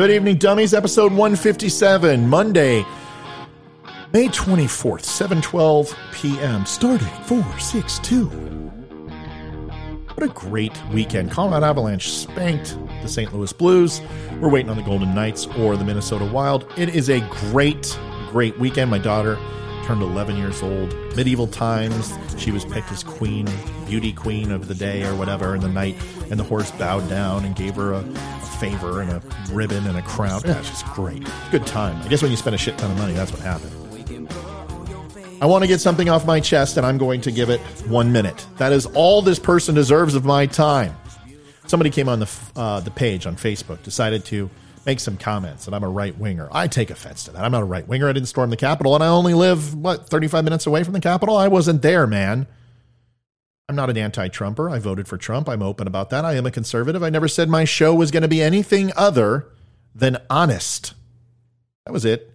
Good evening, dummies. Episode 157, Monday, May 24th, 7:12 p.m. Starting 462. What a great weekend. Colorado Avalanche spanked the St. Louis Blues. We're waiting on the Golden Knights or the Minnesota Wild. It is a great, great weekend. My daughter turned 11 years old. Medieval times, she was picked as queen, beauty queen of the day or whatever, and the knight and the horse bowed down and gave her a favor and a ribbon and a crown. Yeah, it's just great. Good time. I guess when you spend a shit ton of money, that's what happened. I want to get something off my chest, and I'm going to give it one minute. That is all this person deserves of my time. Somebody came on the uh, the page on Facebook, decided to make some comments and I'm a right winger. I take offense to that. I'm not a right winger. I didn't storm the Capitol, and I only live, what, 35 minutes away from the Capitol? I wasn't there, man. I'm not an anti Trumper. I voted for Trump. I'm open about that. I am a conservative. I never said my show was going to be anything other than honest. That was it.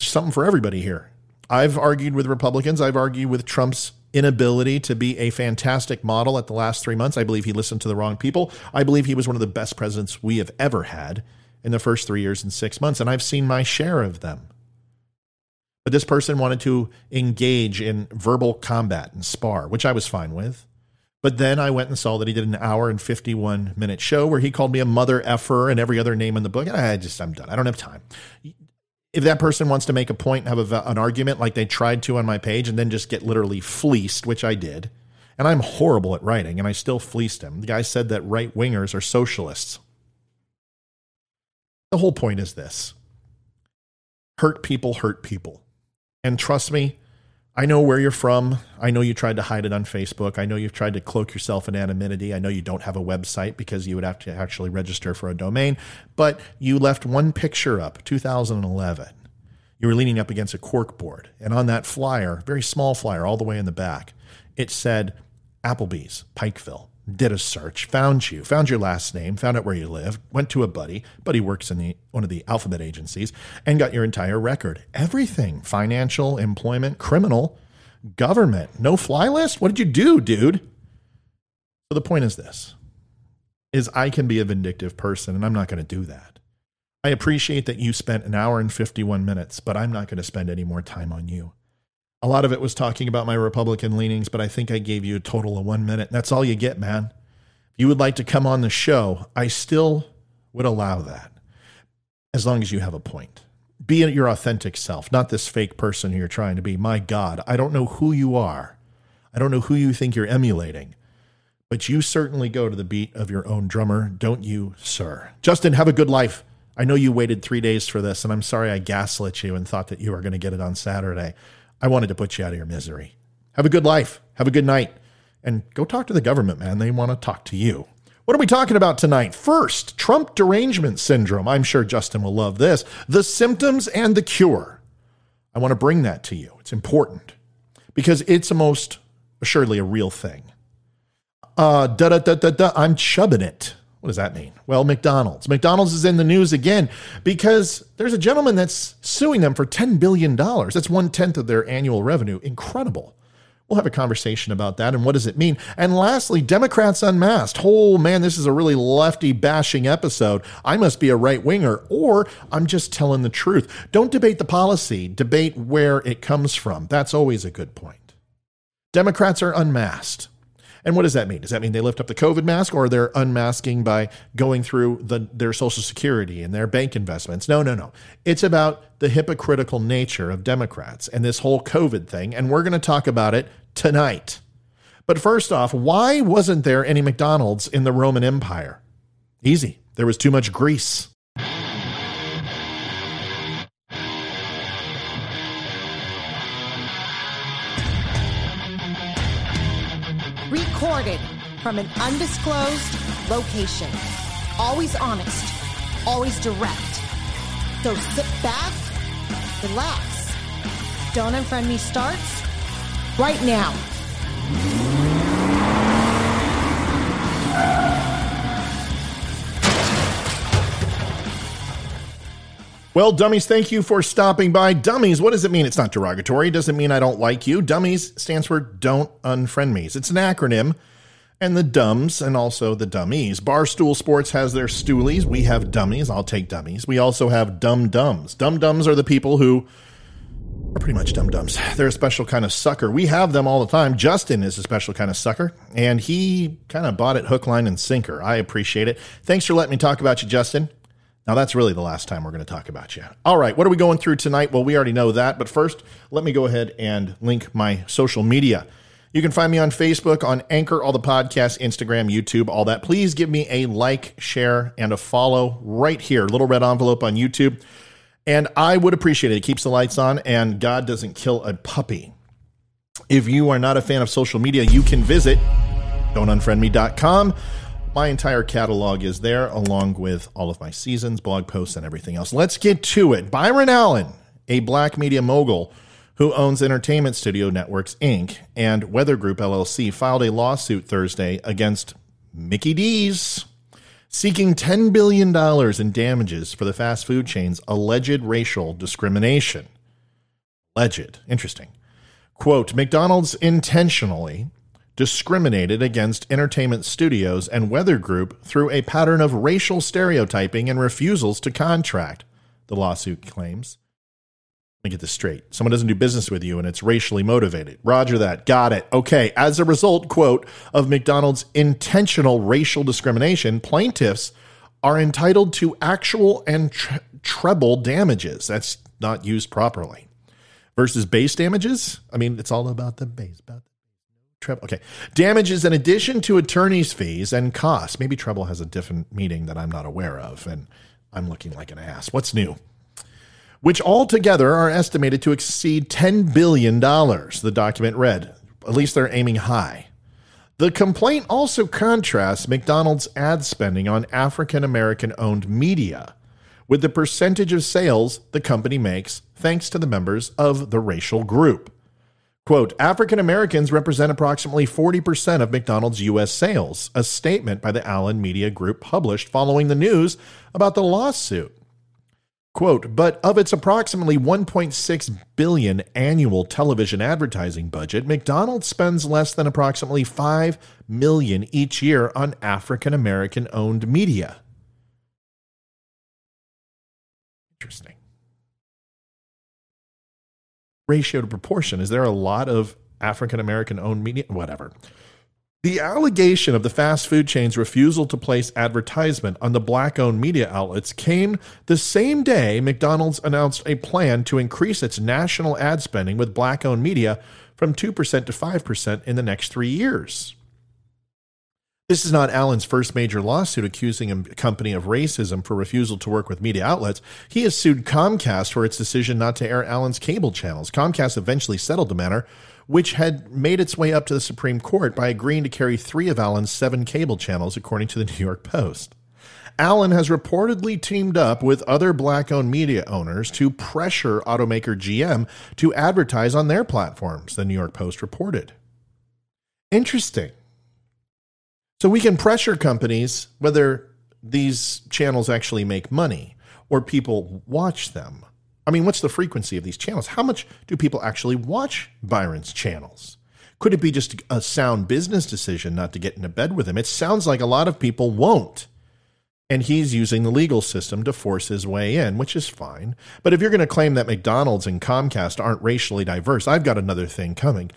something for everybody here. I've argued with Republicans. I've argued with Trump's inability to be a fantastic model at the last three months. I believe he listened to the wrong people. I believe he was one of the best presidents we have ever had in the first three years and six months, and I've seen my share of them. But this person wanted to engage in verbal combat and spar, which I was fine with. But then I went and saw that he did an hour and 51 minute show where he called me a mother effer and every other name in the book. And I just, I'm done. I don't have time if that person wants to make a point have a, an argument like they tried to on my page and then just get literally fleeced, which I did, and I'm horrible at writing and I still fleeced him. The guy said that right wingers are socialists. The whole point is this hurt people hurt people. And trust me, I know where you're from. I know you tried to hide it on Facebook. I know you've tried to cloak yourself in anonymity. I know you don't have a website because you would have to actually register for a domain, but you left one picture up, 2011. You were leaning up against a cork board, and on that flyer, very small flyer all the way in the back, it said Applebee's, Pikeville. Did a search, found you, found your last name, found out where you live, went to a buddy. Buddy works in the one of the alphabet agencies, and got your entire record. Everything financial, employment, criminal, government. No fly list? What did you do, dude? So the point is this is I can be a vindictive person and I'm not going to do that. I appreciate that you spent an hour and 51 minutes, but I'm not going to spend any more time on you. A lot of it was talking about my Republican leanings, but I think I gave you a total of one minute. That's all you get, man. If you would like to come on the show, I still would allow that as long as you have a point. Be your authentic self, not this fake person you're trying to be. My God, I don't know who you are. I don't know who you think you're emulating, but you certainly go to the beat of your own drummer, don't you, sir? Justin, have a good life. I know you waited three days for this, and I'm sorry I gaslit you and thought that you were going to get it on Saturday. I wanted to put you out of your misery. Have a good life. Have a good night. And go talk to the government, man. They want to talk to you. What are we talking about tonight? First, Trump derangement syndrome. I'm sure Justin will love this. The symptoms and the cure. I want to bring that to you. It's important because it's a most assuredly a real thing. Uh, da da da da da. I'm chubbing it. What does that mean? Well, McDonald's. McDonald's is in the news again because there's a gentleman that's suing them for $10 billion. That's one tenth of their annual revenue. Incredible. We'll have a conversation about that and what does it mean. And lastly, Democrats unmasked. Oh man, this is a really lefty bashing episode. I must be a right winger or I'm just telling the truth. Don't debate the policy, debate where it comes from. That's always a good point. Democrats are unmasked. And what does that mean? Does that mean they lift up the COVID mask or they're unmasking by going through the, their social security and their bank investments? No, no, no. It's about the hypocritical nature of Democrats and this whole COVID thing. And we're going to talk about it tonight. But first off, why wasn't there any McDonald's in the Roman Empire? Easy. There was too much grease. From an undisclosed location. Always honest, always direct. So sit back, relax. Don't Unfriend Me starts right now. Well, dummies, thank you for stopping by. Dummies, what does it mean? It's not derogatory. It doesn't mean I don't like you. Dummies stands for Don't Unfriend Me. It's an acronym. And the dumbs and also the dummies. Barstool Sports has their stoolies. We have dummies. I'll take dummies. We also have dum dums. Dum dums are the people who are pretty much dum dums. They're a special kind of sucker. We have them all the time. Justin is a special kind of sucker, and he kind of bought it hook, line, and sinker. I appreciate it. Thanks for letting me talk about you, Justin. Now, that's really the last time we're going to talk about you. All right, what are we going through tonight? Well, we already know that, but first, let me go ahead and link my social media. You can find me on Facebook, on Anchor, all the podcasts, Instagram, YouTube, all that. Please give me a like, share, and a follow right here. Little red envelope on YouTube. And I would appreciate it. It keeps the lights on, and God doesn't kill a puppy. If you are not a fan of social media, you can visit don'tunfriendme.com. My entire catalog is there, along with all of my seasons, blog posts, and everything else. Let's get to it. Byron Allen, a black media mogul who owns Entertainment Studio Networks Inc. and Weather Group LLC, filed a lawsuit Thursday against Mickey D's, seeking $10 billion in damages for the fast food chain's alleged racial discrimination. Alleged. Interesting. Quote McDonald's intentionally discriminated against entertainment studios and Weather Group through a pattern of racial stereotyping and refusals to contract, the lawsuit claims. Let me get this straight. Someone doesn't do business with you and it's racially motivated. Roger that. Got it. Okay. As a result, quote, of McDonald's intentional racial discrimination, plaintiffs are entitled to actual and tre- treble damages. That's not used properly. Versus base damages? I mean, it's all about the base, about the treble. Okay. Damages in addition to attorney's fees and costs. Maybe treble has a different meaning that I'm not aware of, and I'm looking like an ass. What's new? Which altogether are estimated to exceed $10 billion, the document read. At least they're aiming high. The complaint also contrasts McDonald's ad spending on African American owned media with the percentage of sales the company makes thanks to the members of the racial group. Quote, African Americans represent approximately 40% of McDonald's U.S. sales, a statement by the Allen Media Group published following the news about the lawsuit. Quote, but of its approximately 1.6 billion annual television advertising budget, McDonald's spends less than approximately 5 million each year on African American owned media. Interesting. Ratio to proportion. Is there a lot of African American owned media? Whatever. The allegation of the fast food chain's refusal to place advertisement on the black owned media outlets came the same day McDonald's announced a plan to increase its national ad spending with black owned media from 2% to 5% in the next three years. This is not Allen's first major lawsuit accusing a company of racism for refusal to work with media outlets. He has sued Comcast for its decision not to air Allen's cable channels. Comcast eventually settled the matter which had made its way up to the Supreme Court by agreeing to carry three of Allen's seven cable channels, according to the New York Post. Allen has reportedly teamed up with other black owned media owners to pressure automaker GM to advertise on their platforms, the New York Post reported. Interesting. So we can pressure companies whether these channels actually make money or people watch them. I mean, what's the frequency of these channels? How much do people actually watch Byron's channels? Could it be just a sound business decision not to get into bed with him? It sounds like a lot of people won't. And he's using the legal system to force his way in, which is fine. But if you're going to claim that McDonald's and Comcast aren't racially diverse, I've got another thing coming.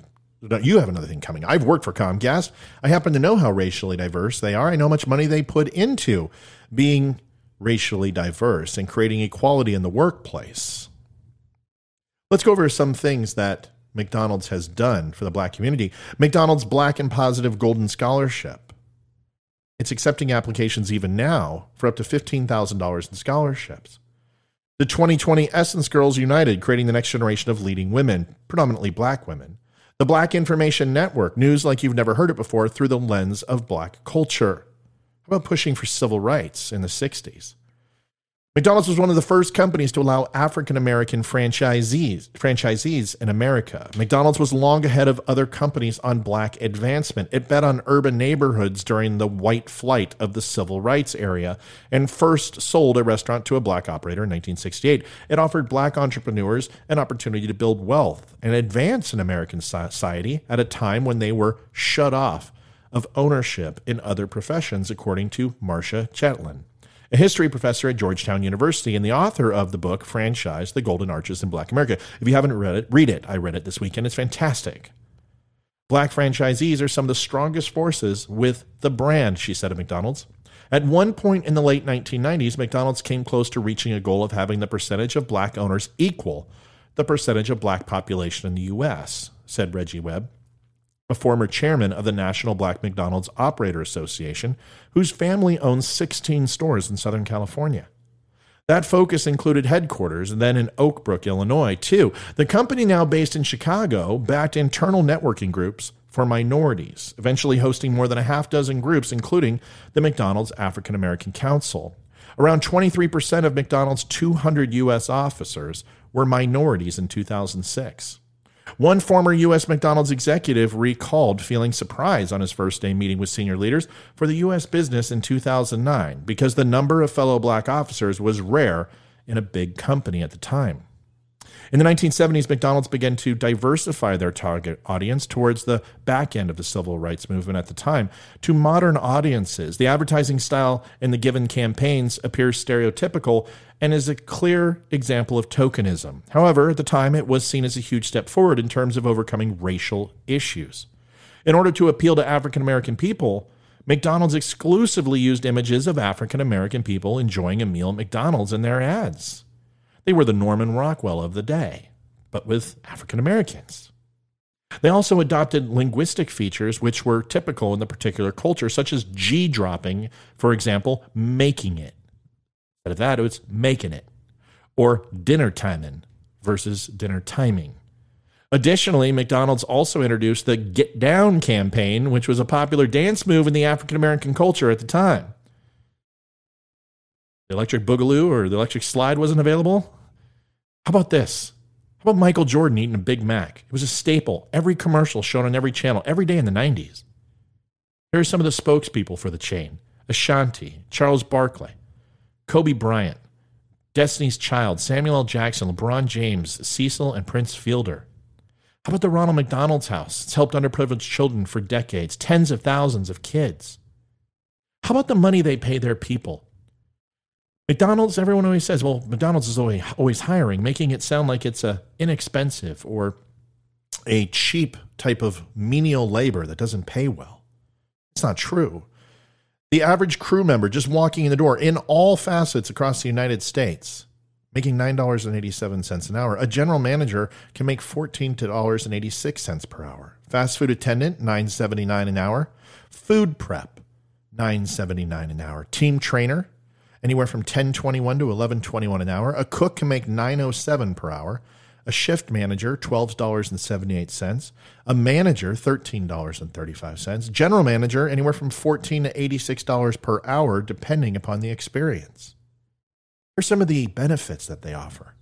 You have another thing coming. I've worked for Comcast. I happen to know how racially diverse they are. I know how much money they put into being racially diverse and creating equality in the workplace. Let's go over some things that McDonald's has done for the black community. McDonald's Black and Positive Golden Scholarship. It's accepting applications even now for up to $15,000 in scholarships. The 2020 Essence Girls United, creating the next generation of leading women, predominantly black women. The Black Information Network, news like you've never heard it before through the lens of black culture. How about pushing for civil rights in the 60s? McDonald's was one of the first companies to allow African American franchisees franchisees in America. McDonald's was long ahead of other companies on black advancement. It bet on urban neighborhoods during the white flight of the civil rights era and first sold a restaurant to a black operator in 1968. It offered black entrepreneurs an opportunity to build wealth and advance in American society at a time when they were shut off of ownership in other professions, according to Marcia Chatelain, a history professor at Georgetown University and the author of the book Franchise The Golden Arches in Black America. If you haven't read it, read it. I read it this weekend. It's fantastic. Black franchisees are some of the strongest forces with the brand, she said at McDonald's. At one point in the late 1990s, McDonald's came close to reaching a goal of having the percentage of black owners equal the percentage of black population in the U.S., said Reggie Webb, a former chairman of the National Black McDonald's Operator Association, whose family owns 16 stores in Southern California. That focus included headquarters then in Oak Brook, Illinois, too. The company, now based in Chicago, backed internal networking groups for minorities, eventually hosting more than a half dozen groups, including the McDonald's African American Council. Around 23% of McDonald's 200 U.S. officers were minorities in 2006. One former U.S. McDonald's executive recalled feeling surprised on his first day meeting with senior leaders for the U.S. business in 2009 because the number of fellow black officers was rare in a big company at the time. In the 1970s, McDonald's began to diversify their target audience towards the back end of the civil rights movement at the time to modern audiences. The advertising style in the given campaigns appears stereotypical and is a clear example of tokenism. However, at the time, it was seen as a huge step forward in terms of overcoming racial issues. In order to appeal to African American people, McDonald's exclusively used images of African American people enjoying a meal at McDonald's in their ads. They were the Norman Rockwell of the day, but with African Americans. They also adopted linguistic features which were typical in the particular culture, such as G dropping, for example, making it. Instead of that, it was making it, or dinner timing versus dinner timing. Additionally, McDonald's also introduced the Get Down campaign, which was a popular dance move in the African American culture at the time. The electric boogaloo or the electric slide wasn't available. How about this? How about Michael Jordan eating a Big Mac? It was a staple. Every commercial shown on every channel, every day in the 90s. Here are some of the spokespeople for the chain Ashanti, Charles Barkley, Kobe Bryant, Destiny's Child, Samuel L. Jackson, LeBron James, Cecil, and Prince Fielder. How about the Ronald McDonald's House? It's helped underprivileged children for decades, tens of thousands of kids. How about the money they pay their people? McDonald's, everyone always says, well, McDonald's is always, always hiring, making it sound like it's a inexpensive or a cheap type of menial labor that doesn't pay well. It's not true. The average crew member just walking in the door in all facets across the United States making $9.87 an hour. A general manager can make $14.86 per hour. Fast food attendant, $9.79 an hour. Food prep, $9.79 an hour. Team trainer, anywhere from 1021 to 1121 an hour. A cook can make 907 per hour. A shift manager, $12.78. A manager, $13.35. General manager, anywhere from 14 to $86 per hour, depending upon the experience. Here's some of the benefits that they offer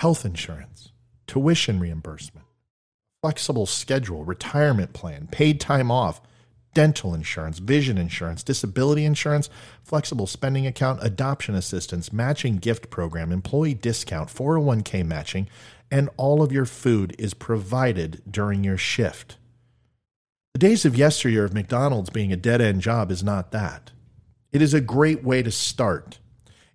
health insurance, tuition reimbursement, flexible schedule, retirement plan, paid time off dental insurance, vision insurance, disability insurance, flexible spending account, adoption assistance, matching gift program, employee discount, 401k matching, and all of your food is provided during your shift. The days of yesteryear of McDonald's being a dead end job is not that. It is a great way to start.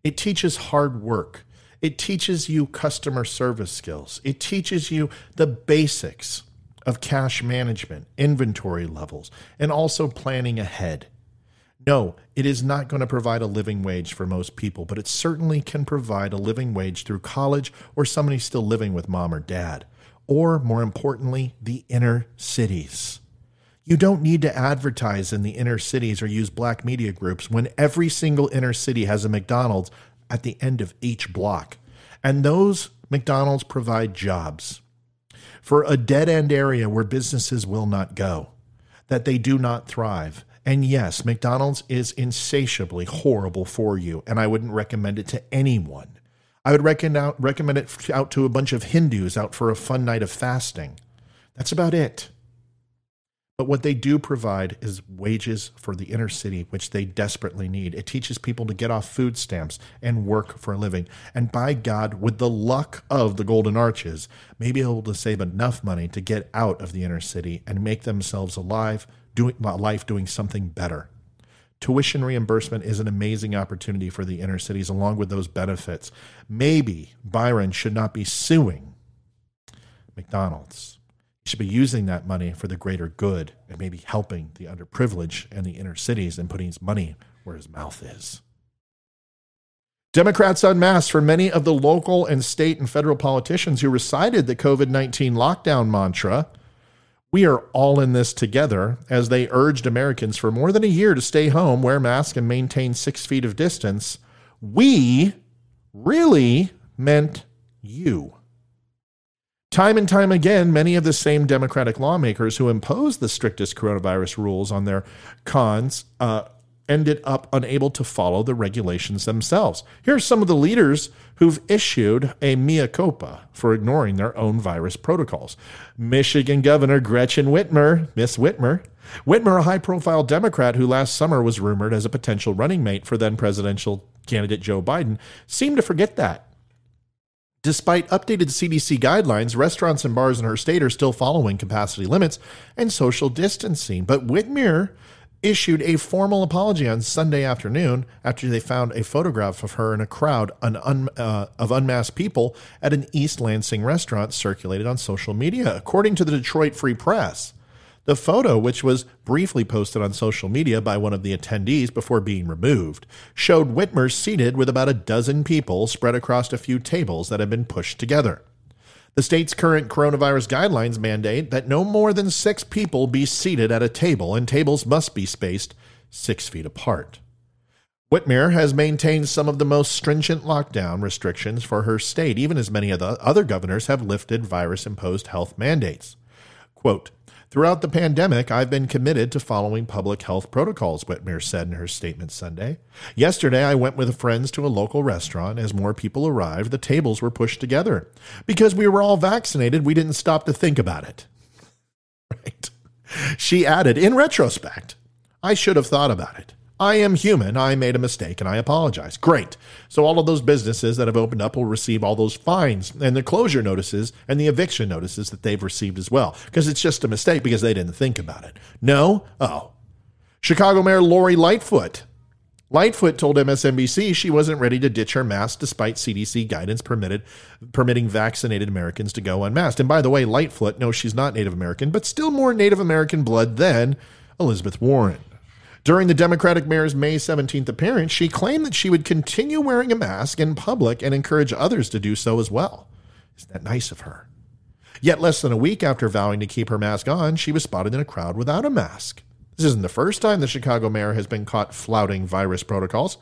It teaches hard work. It teaches you customer service skills. It teaches you the basics of cash management, inventory levels, and also planning ahead. No, it is not going to provide a living wage for most people, but it certainly can provide a living wage through college or somebody still living with mom or dad, or more importantly, the inner cities. You don't need to advertise in the inner cities or use black media groups when every single inner city has a McDonald's at the end of each block. And those McDonald's provide jobs for a dead end area where businesses will not go, that they do not thrive. And yes, McDonald's is insatiably horrible for you, and I wouldn't recommend it to anyone. I would recommend it out to a bunch of Hindus out for a fun night of fasting. That's about it. But what they do provide is wages for the inner city, which they desperately need. It teaches people to get off food stamps and work for a living. And by God, with the luck of the Golden Arches, may be able to save enough money to get out of the inner city and make themselves alive, doing life doing something better. Tuition reimbursement is an amazing opportunity for the inner cities, along with those benefits. Maybe Byron should not be suing McDonald's. Should be using that money for the greater good and maybe helping the underprivileged and the inner cities and putting his money where his mouth is. Democrats unmasked for many of the local and state and federal politicians who recited the COVID 19 lockdown mantra we are all in this together as they urged Americans for more than a year to stay home, wear masks, and maintain six feet of distance. We really meant you. Time and time again, many of the same Democratic lawmakers who imposed the strictest coronavirus rules on their cons uh, ended up unable to follow the regulations themselves. Here are some of the leaders who've issued a mea culpa for ignoring their own virus protocols. Michigan Governor Gretchen Whitmer, Miss Whitmer, Whitmer, a high profile Democrat who last summer was rumored as a potential running mate for then presidential candidate Joe Biden, seemed to forget that. Despite updated CDC guidelines, restaurants and bars in her state are still following capacity limits and social distancing. But Whitmer issued a formal apology on Sunday afternoon after they found a photograph of her in a crowd un, uh, of unmasked people at an East Lansing restaurant circulated on social media, according to the Detroit Free Press. The photo, which was briefly posted on social media by one of the attendees before being removed, showed Whitmer seated with about a dozen people spread across a few tables that had been pushed together. The state's current coronavirus guidelines mandate that no more than six people be seated at a table, and tables must be spaced six feet apart. Whitmer has maintained some of the most stringent lockdown restrictions for her state, even as many of the other governors have lifted virus imposed health mandates. Quote, Throughout the pandemic, I've been committed to following public health protocols, Whitmer said in her statement Sunday. Yesterday, I went with friends to a local restaurant. As more people arrived, the tables were pushed together. Because we were all vaccinated, we didn't stop to think about it. Right. She added, in retrospect, I should have thought about it. I am human. I made a mistake and I apologize. Great. So all of those businesses that have opened up will receive all those fines and the closure notices and the eviction notices that they've received as well because it's just a mistake because they didn't think about it. No? Oh. Chicago Mayor Lori Lightfoot. Lightfoot told MSNBC she wasn't ready to ditch her mask despite CDC guidance permitted permitting vaccinated Americans to go unmasked. And by the way, Lightfoot, no, she's not Native American, but still more Native American blood than Elizabeth Warren. During the Democratic mayor's May 17th appearance, she claimed that she would continue wearing a mask in public and encourage others to do so as well. Isn't that nice of her? Yet, less than a week after vowing to keep her mask on, she was spotted in a crowd without a mask. This isn't the first time the Chicago mayor has been caught flouting virus protocols.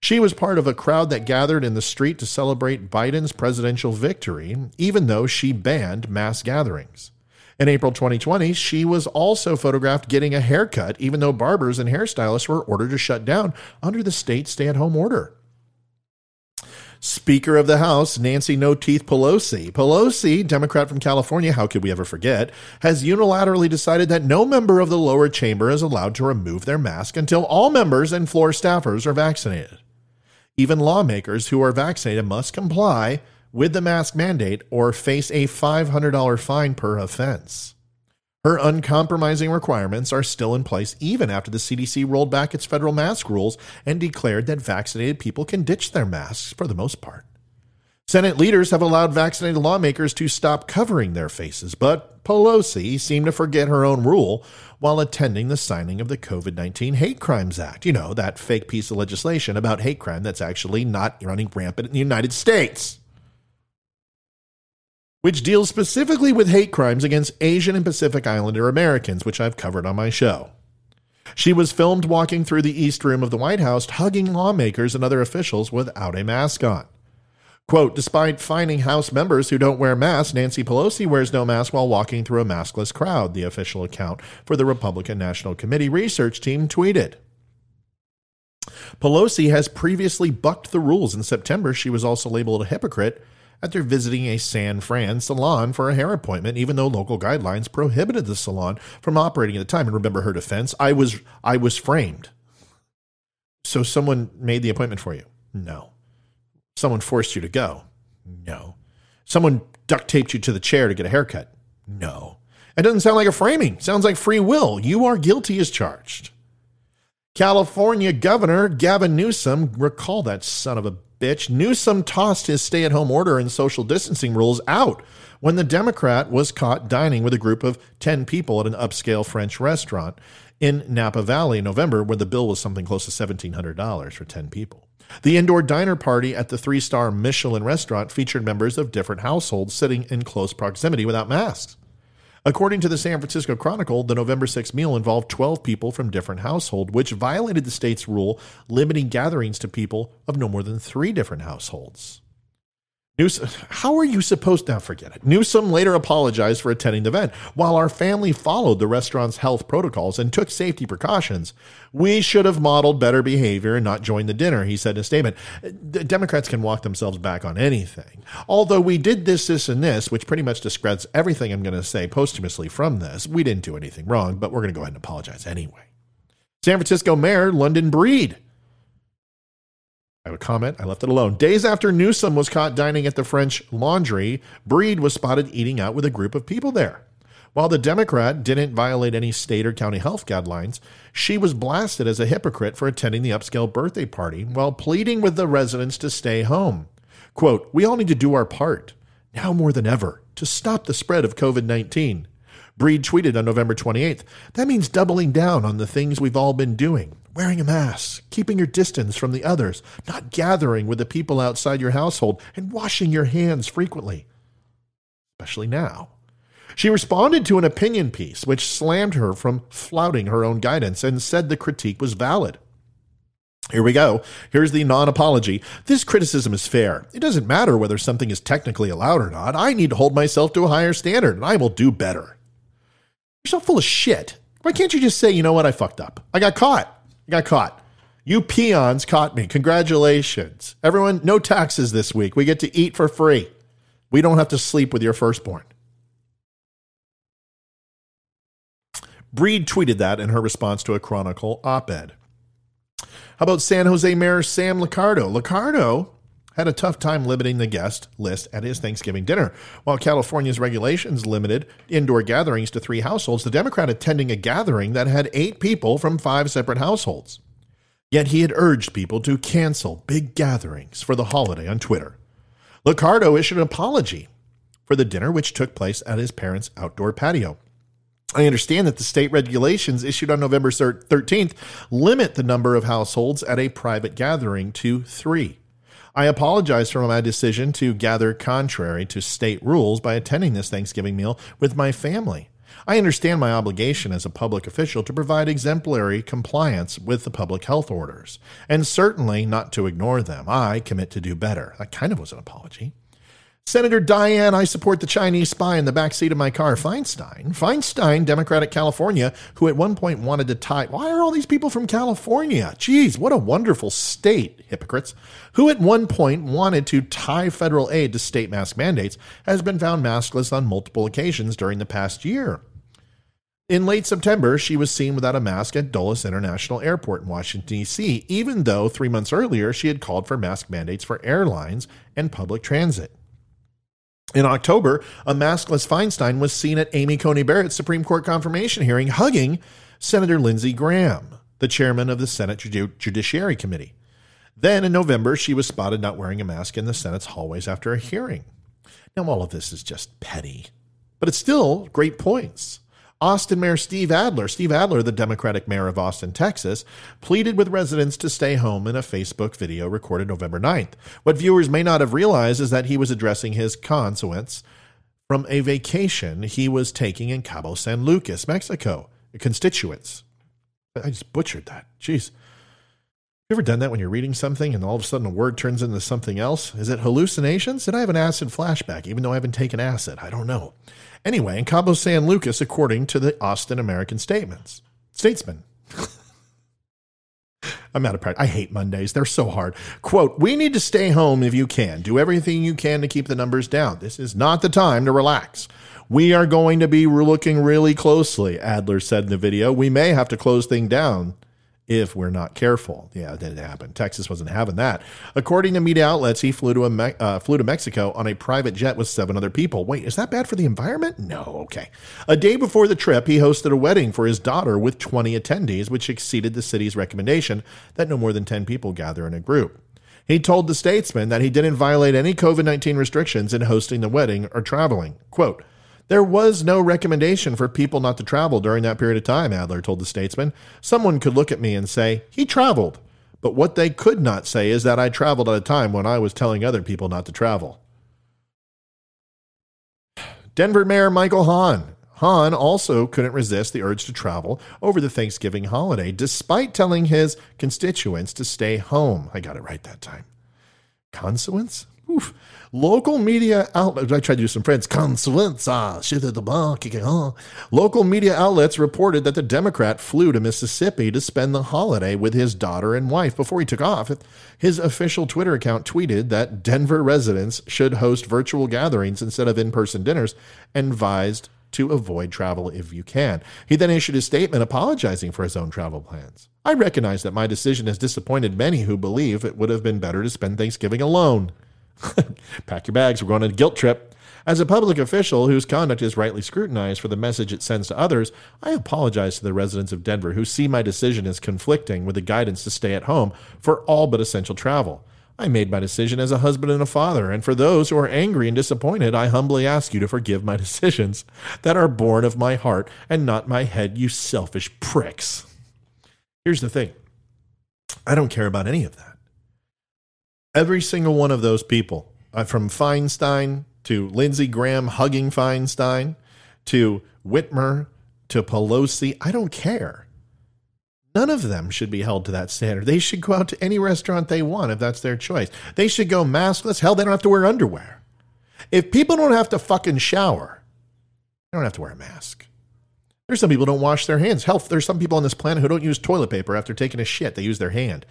She was part of a crowd that gathered in the street to celebrate Biden's presidential victory, even though she banned mass gatherings. In April 2020, she was also photographed getting a haircut, even though barbers and hairstylists were ordered to shut down under the state stay at home order. Speaker of the House, Nancy No Teeth Pelosi. Pelosi, Democrat from California, how could we ever forget, has unilaterally decided that no member of the lower chamber is allowed to remove their mask until all members and floor staffers are vaccinated. Even lawmakers who are vaccinated must comply with the mask mandate or face a $500 fine per offense. Her uncompromising requirements are still in place even after the CDC rolled back its federal mask rules and declared that vaccinated people can ditch their masks for the most part. Senate leaders have allowed vaccinated lawmakers to stop covering their faces, but Pelosi seemed to forget her own rule while attending the signing of the COVID 19 Hate Crimes Act. You know, that fake piece of legislation about hate crime that's actually not running rampant in the United States which deals specifically with hate crimes against Asian and Pacific Islander Americans, which I've covered on my show. She was filmed walking through the East Room of the White House, hugging lawmakers and other officials without a mask on. Quote, despite finding House members who don't wear masks, Nancy Pelosi wears no mask while walking through a maskless crowd, the official account for the Republican National Committee research team tweeted. Pelosi has previously bucked the rules. In September, she was also labeled a hypocrite after visiting a San Fran salon for a hair appointment, even though local guidelines prohibited the salon from operating at the time. And remember her defense: I was I was framed. So someone made the appointment for you? No. Someone forced you to go? No. Someone duct taped you to the chair to get a haircut? No. It doesn't sound like a framing. It sounds like free will. You are guilty as charged. California Governor Gavin Newsom, recall that son of a bitch, Newsom tossed his stay at home order and social distancing rules out when the Democrat was caught dining with a group of 10 people at an upscale French restaurant in Napa Valley in November, where the bill was something close to $1,700 for 10 people. The indoor diner party at the three star Michelin restaurant featured members of different households sitting in close proximity without masks. According to the San Francisco Chronicle, the November 6 meal involved 12 people from different households, which violated the state's rule limiting gatherings to people of no more than three different households. Newsom, how are you supposed to forget it? Newsom later apologized for attending the event. While our family followed the restaurant's health protocols and took safety precautions, we should have modeled better behavior and not joined the dinner, he said in a statement. Democrats can walk themselves back on anything. Although we did this, this, and this, which pretty much discredits everything I'm going to say posthumously from this, we didn't do anything wrong, but we're going to go ahead and apologize anyway. San Francisco Mayor London Breed I have a comment. I left it alone. Days after Newsom was caught dining at the French Laundry, Breed was spotted eating out with a group of people there. While the Democrat didn't violate any state or county health guidelines, she was blasted as a hypocrite for attending the upscale birthday party while pleading with the residents to stay home. Quote, We all need to do our part, now more than ever, to stop the spread of COVID 19. Breed tweeted on November 28th, That means doubling down on the things we've all been doing wearing a mask, keeping your distance from the others, not gathering with the people outside your household, and washing your hands frequently, especially now. She responded to an opinion piece which slammed her from flouting her own guidance and said the critique was valid. Here we go. Here's the non apology. This criticism is fair. It doesn't matter whether something is technically allowed or not. I need to hold myself to a higher standard, and I will do better. You're so full of shit. Why can't you just say, you know what, I fucked up? I got caught got caught. You peons caught me. Congratulations. Everyone, no taxes this week. We get to eat for free. We don't have to sleep with your firstborn. Breed tweeted that in her response to a Chronicle op ed. How about San Jose Mayor Sam Liccardo? Liccardo had a tough time limiting the guest list at his Thanksgiving dinner. While California's regulations limited indoor gatherings to three households, the Democrat attending a gathering that had eight people from five separate households. Yet he had urged people to cancel big gatherings for the holiday on Twitter. Liccardo issued an apology for the dinner, which took place at his parents' outdoor patio. I understand that the state regulations issued on November 13th limit the number of households at a private gathering to three. I apologize for my decision to gather contrary to state rules by attending this Thanksgiving meal with my family. I understand my obligation as a public official to provide exemplary compliance with the public health orders, and certainly not to ignore them. I commit to do better. That kind of was an apology. Senator Diane, I support the Chinese spy in the back seat of my car, Feinstein. Feinstein, Democratic California, who at one point wanted to tie. Why are all these people from California? Geez, what a wonderful state, hypocrites. Who at one point wanted to tie federal aid to state mask mandates, has been found maskless on multiple occasions during the past year. In late September, she was seen without a mask at Dulles International Airport in Washington, D.C., even though three months earlier she had called for mask mandates for airlines and public transit. In October, a maskless Feinstein was seen at Amy Coney Barrett's Supreme Court confirmation hearing hugging Senator Lindsey Graham, the chairman of the Senate Judiciary Committee. Then in November, she was spotted not wearing a mask in the Senate's hallways after a hearing. Now, all of this is just petty, but it's still great points. Austin Mayor Steve Adler, Steve Adler, the Democratic mayor of Austin, Texas, pleaded with residents to stay home in a Facebook video recorded November 9th. What viewers may not have realized is that he was addressing his constituents from a vacation he was taking in Cabo San Lucas, Mexico. Constituents. I just butchered that. Jeez. You ever done that when you're reading something and all of a sudden a word turns into something else? Is it hallucinations? Did I have an acid flashback, even though I haven't taken acid? I don't know. Anyway, in Cabo San Lucas, according to the Austin American Statements, Statesman. I'm out of practice. I hate Mondays. They're so hard. Quote, we need to stay home if you can. Do everything you can to keep the numbers down. This is not the time to relax. We are going to be looking really closely, Adler said in the video. We may have to close thing down if we're not careful. Yeah, that it didn't happen. Texas wasn't having that. According to media outlets, he flew to, a, uh, flew to Mexico on a private jet with seven other people. Wait, is that bad for the environment? No, okay. A day before the trip, he hosted a wedding for his daughter with 20 attendees, which exceeded the city's recommendation that no more than 10 people gather in a group. He told the statesman that he didn't violate any COVID 19 restrictions in hosting the wedding or traveling. Quote, there was no recommendation for people not to travel during that period of time, Adler told the statesman. Someone could look at me and say, he traveled. But what they could not say is that I traveled at a time when I was telling other people not to travel. Denver Mayor Michael Hahn. Hahn also couldn't resist the urge to travel over the Thanksgiving holiday, despite telling his constituents to stay home. I got it right that time. Consuents? Oof. Local media outlets, I tried to do some friends, ah, local media outlets reported that the Democrat flew to Mississippi to spend the holiday with his daughter and wife. Before he took off, his official Twitter account tweeted that Denver residents should host virtual gatherings instead of in person dinners and advised to avoid travel if you can. He then issued a statement apologizing for his own travel plans. I recognize that my decision has disappointed many who believe it would have been better to spend Thanksgiving alone. Pack your bags, we're going on a guilt trip. As a public official whose conduct is rightly scrutinized for the message it sends to others, I apologize to the residents of Denver who see my decision as conflicting with the guidance to stay at home for all but essential travel. I made my decision as a husband and a father, and for those who are angry and disappointed, I humbly ask you to forgive my decisions that are born of my heart and not my head, you selfish pricks. Here's the thing I don't care about any of that. Every single one of those people, uh, from Feinstein to Lindsey Graham hugging Feinstein to Whitmer to Pelosi, I don't care. None of them should be held to that standard. They should go out to any restaurant they want if that's their choice. They should go maskless. Hell, they don't have to wear underwear. If people don't have to fucking shower, they don't have to wear a mask. There's some people don't wash their hands. Hell, there's some people on this planet who don't use toilet paper after taking a shit. They use their hand.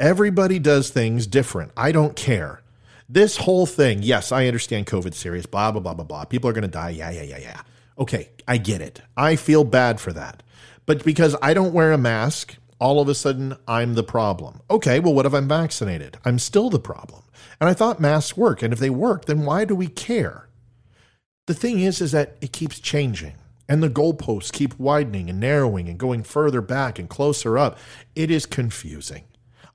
Everybody does things different. I don't care. This whole thing, yes, I understand COVID serious, blah, blah, blah, blah, blah. People are going to die. Yeah, yeah, yeah, yeah. Okay, I get it. I feel bad for that. But because I don't wear a mask, all of a sudden I'm the problem. Okay, well, what if I'm vaccinated? I'm still the problem. And I thought masks work. And if they work, then why do we care? The thing is, is that it keeps changing and the goalposts keep widening and narrowing and going further back and closer up. It is confusing.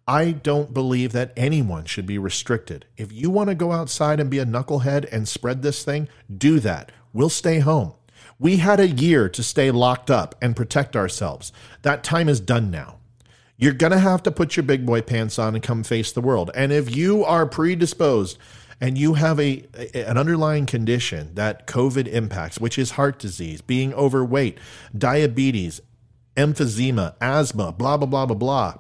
I don't believe that anyone should be restricted. If you want to go outside and be a knucklehead and spread this thing, do that. We'll stay home. We had a year to stay locked up and protect ourselves. That time is done now. You're going to have to put your big boy pants on and come face the world. And if you are predisposed and you have a, an underlying condition that COVID impacts, which is heart disease, being overweight, diabetes, emphysema, asthma, blah, blah, blah, blah, blah,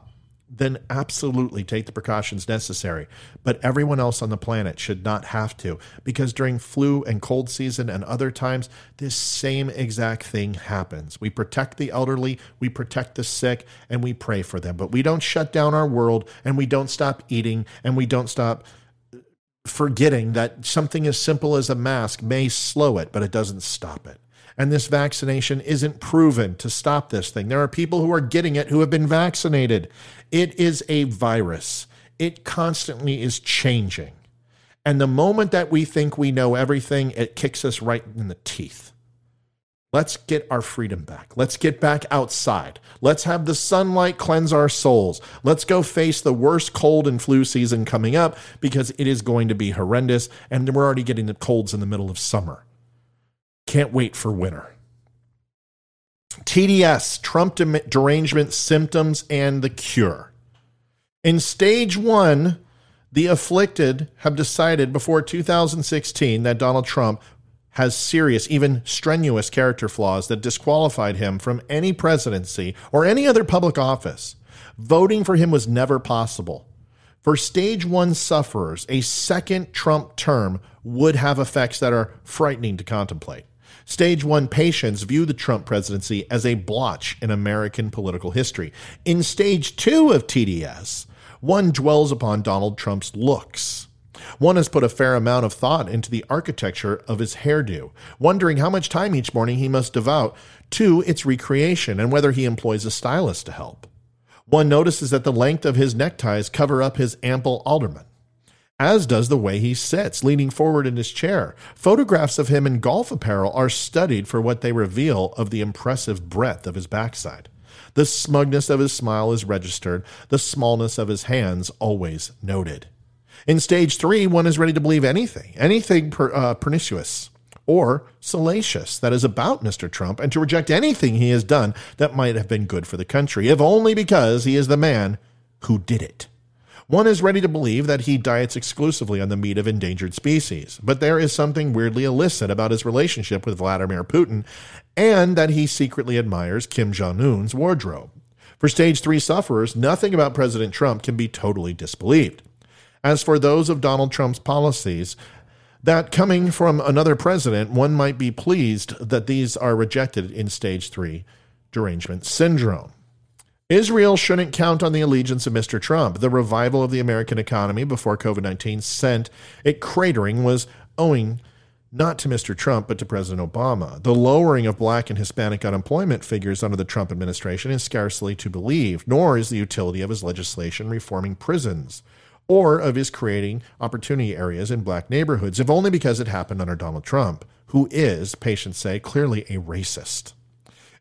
then absolutely take the precautions necessary. But everyone else on the planet should not have to, because during flu and cold season and other times, this same exact thing happens. We protect the elderly, we protect the sick, and we pray for them. But we don't shut down our world, and we don't stop eating, and we don't stop forgetting that something as simple as a mask may slow it, but it doesn't stop it and this vaccination isn't proven to stop this thing. There are people who are getting it who have been vaccinated. It is a virus, it constantly is changing. And the moment that we think we know everything, it kicks us right in the teeth. Let's get our freedom back. Let's get back outside. Let's have the sunlight cleanse our souls. Let's go face the worst cold and flu season coming up because it is going to be horrendous. And we're already getting the colds in the middle of summer. Can't wait for winter. TDS, Trump derangement symptoms and the cure. In stage one, the afflicted have decided before 2016 that Donald Trump has serious, even strenuous character flaws that disqualified him from any presidency or any other public office. Voting for him was never possible. For stage one sufferers, a second Trump term would have effects that are frightening to contemplate. Stage one patients view the Trump presidency as a blotch in American political history. In stage two of TDS, one dwells upon Donald Trump's looks. One has put a fair amount of thought into the architecture of his hairdo, wondering how much time each morning he must devote to its recreation and whether he employs a stylist to help. One notices that the length of his neckties cover up his ample alderman, as does the way he sits, leaning forward in his chair. Photographs of him in golf apparel are studied for what they reveal of the impressive breadth of his backside. The smugness of his smile is registered, the smallness of his hands always noted. In stage three, one is ready to believe anything, anything per, uh, pernicious or salacious that is about Mr. Trump and to reject anything he has done that might have been good for the country, if only because he is the man who did it. One is ready to believe that he diets exclusively on the meat of endangered species, but there is something weirdly illicit about his relationship with Vladimir Putin and that he secretly admires Kim Jong un's wardrobe. For stage three sufferers, nothing about President Trump can be totally disbelieved. As for those of Donald Trump's policies, that coming from another president, one might be pleased that these are rejected in stage three derangement syndrome. Israel shouldn't count on the allegiance of Mr. Trump. The revival of the American economy before COVID 19 sent it cratering was owing not to Mr. Trump, but to President Obama. The lowering of black and Hispanic unemployment figures under the Trump administration is scarcely to believe, nor is the utility of his legislation reforming prisons or of his creating opportunity areas in black neighborhoods, if only because it happened under Donald Trump, who is, patients say, clearly a racist.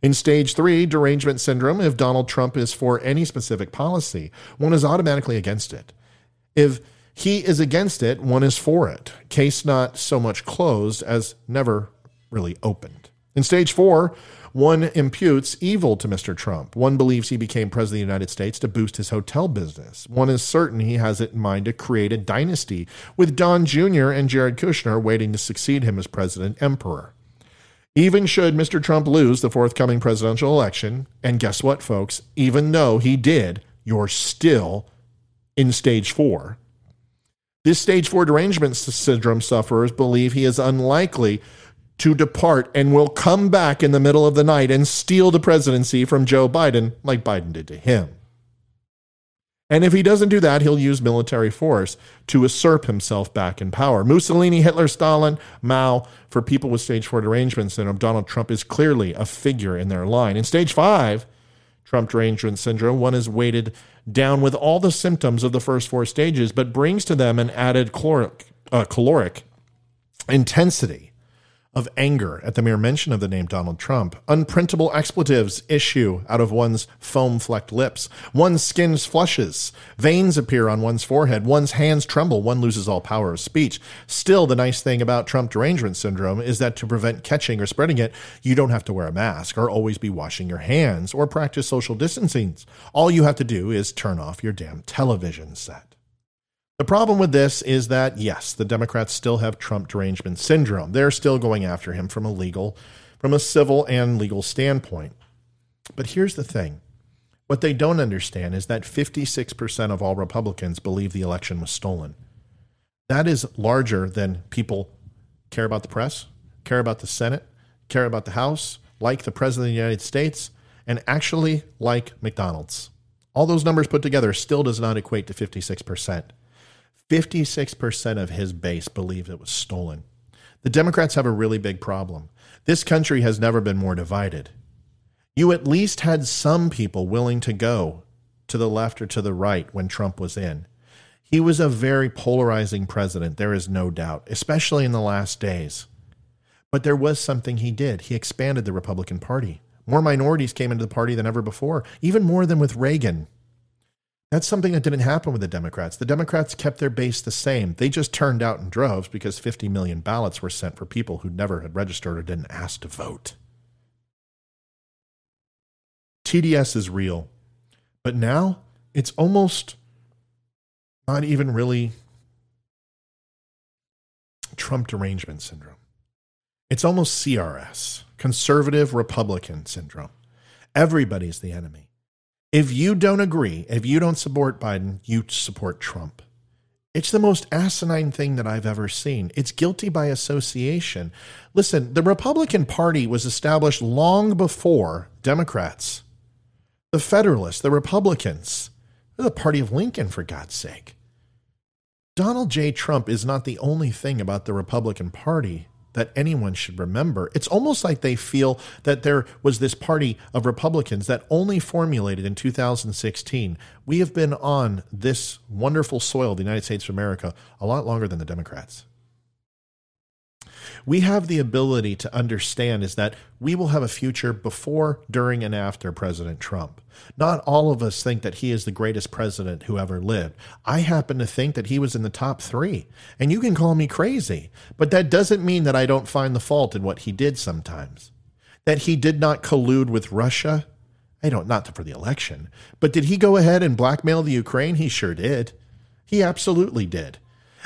In stage three, derangement syndrome, if Donald Trump is for any specific policy, one is automatically against it. If he is against it, one is for it. Case not so much closed as never really opened. In stage four, one imputes evil to Mr. Trump. One believes he became president of the United States to boost his hotel business. One is certain he has it in mind to create a dynasty, with Don Jr. and Jared Kushner waiting to succeed him as president emperor. Even should Mr. Trump lose the forthcoming presidential election, and guess what, folks? Even though he did, you're still in stage four. This stage four derangement syndrome sufferers believe he is unlikely to depart and will come back in the middle of the night and steal the presidency from Joe Biden, like Biden did to him. And if he doesn't do that, he'll use military force to usurp himself back in power. Mussolini, Hitler, Stalin, Mao, for people with stage four derangement syndrome, Donald Trump is clearly a figure in their line. In stage five, Trump derangement syndrome, one is weighted down with all the symptoms of the first four stages, but brings to them an added caloric, uh, caloric intensity of anger at the mere mention of the name Donald Trump. Unprintable expletives issue out of one's foam flecked lips. One's skin flushes. Veins appear on one's forehead. One's hands tremble. One loses all power of speech. Still, the nice thing about Trump derangement syndrome is that to prevent catching or spreading it, you don't have to wear a mask or always be washing your hands or practice social distancing. All you have to do is turn off your damn television set. The problem with this is that, yes, the Democrats still have Trump derangement syndrome. They're still going after him from a legal, from a civil and legal standpoint. But here's the thing what they don't understand is that 56% of all Republicans believe the election was stolen. That is larger than people care about the press, care about the Senate, care about the House, like the President of the United States, and actually like McDonald's. All those numbers put together still does not equate to 56%. 56% of his base believe it was stolen. The Democrats have a really big problem. This country has never been more divided. You at least had some people willing to go to the left or to the right when Trump was in. He was a very polarizing president, there is no doubt, especially in the last days. But there was something he did. He expanded the Republican Party. More minorities came into the party than ever before, even more than with Reagan. That's something that didn't happen with the Democrats. The Democrats kept their base the same. They just turned out in droves because 50 million ballots were sent for people who never had registered or didn't ask to vote. TDS is real. But now it's almost not even really Trump derangement syndrome. It's almost CRS, conservative Republican syndrome. Everybody's the enemy. If you don't agree, if you don't support Biden, you support Trump. It's the most asinine thing that I've ever seen. It's guilty by association. Listen, the Republican Party was established long before Democrats. The Federalists, the Republicans, the party of Lincoln, for God's sake. Donald J. Trump is not the only thing about the Republican Party that anyone should remember. It's almost like they feel that there was this party of Republicans that only formulated in 2016. We have been on this wonderful soil, the United States of America, a lot longer than the Democrats we have the ability to understand is that we will have a future before, during, and after President Trump. Not all of us think that he is the greatest president who ever lived. I happen to think that he was in the top three. And you can call me crazy, but that doesn't mean that I don't find the fault in what he did sometimes. That he did not collude with Russia. I don't, not for the election, but did he go ahead and blackmail the Ukraine? He sure did. He absolutely did.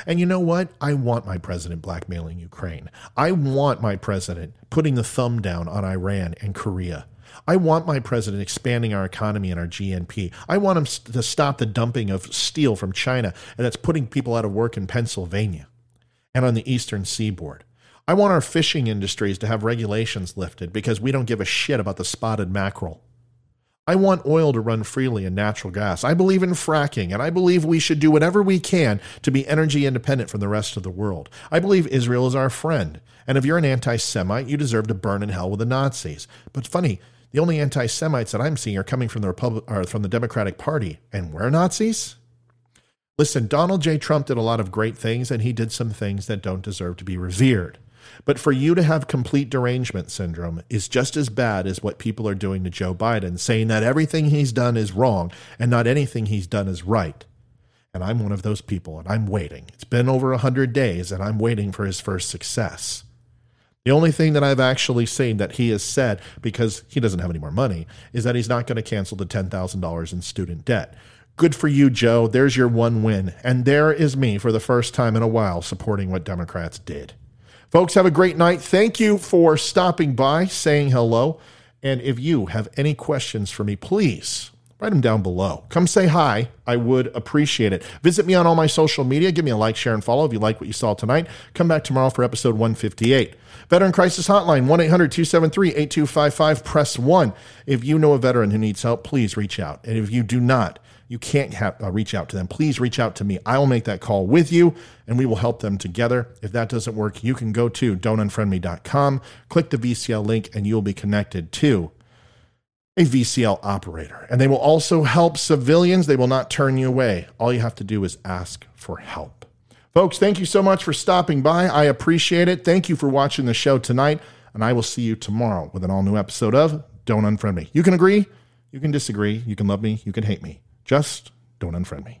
And you know what? I want my president blackmailing Ukraine. I want my president putting the thumb down on Iran and Korea. I want my president expanding our economy and our GNP. I want him to stop the dumping of steel from China and that's putting people out of work in Pennsylvania and on the eastern seaboard. I want our fishing industries to have regulations lifted because we don't give a shit about the spotted mackerel. I want oil to run freely and natural gas. I believe in fracking, and I believe we should do whatever we can to be energy independent from the rest of the world. I believe Israel is our friend. And if you're an anti Semite, you deserve to burn in hell with the Nazis. But funny, the only anti Semites that I'm seeing are coming from the Republic or from the Democratic Party. And we're Nazis? Listen, Donald J. Trump did a lot of great things, and he did some things that don't deserve to be revered. But for you to have complete derangement syndrome is just as bad as what people are doing to Joe Biden, saying that everything he's done is wrong and not anything he's done is right. And I'm one of those people, and I'm waiting. It's been over 100 days, and I'm waiting for his first success. The only thing that I've actually seen that he has said, because he doesn't have any more money, is that he's not going to cancel the $10,000 in student debt. Good for you, Joe. There's your one win. And there is me for the first time in a while supporting what Democrats did. Folks, have a great night. Thank you for stopping by, saying hello. And if you have any questions for me, please write them down below. Come say hi. I would appreciate it. Visit me on all my social media. Give me a like, share, and follow if you like what you saw tonight. Come back tomorrow for episode 158. Veteran Crisis Hotline, 1 800 273 8255. Press 1. If you know a veteran who needs help, please reach out. And if you do not, you can't have, uh, reach out to them, please reach out to me. I will make that call with you and we will help them together. If that doesn't work, you can go to don'tunfriendme.com, click the VCL link, and you'll be connected to a VCL operator. And they will also help civilians. They will not turn you away. All you have to do is ask for help. Folks, thank you so much for stopping by. I appreciate it. Thank you for watching the show tonight. And I will see you tomorrow with an all new episode of Don't Unfriend Me. You can agree, you can disagree, you can love me, you can hate me. Just don't unfriend me.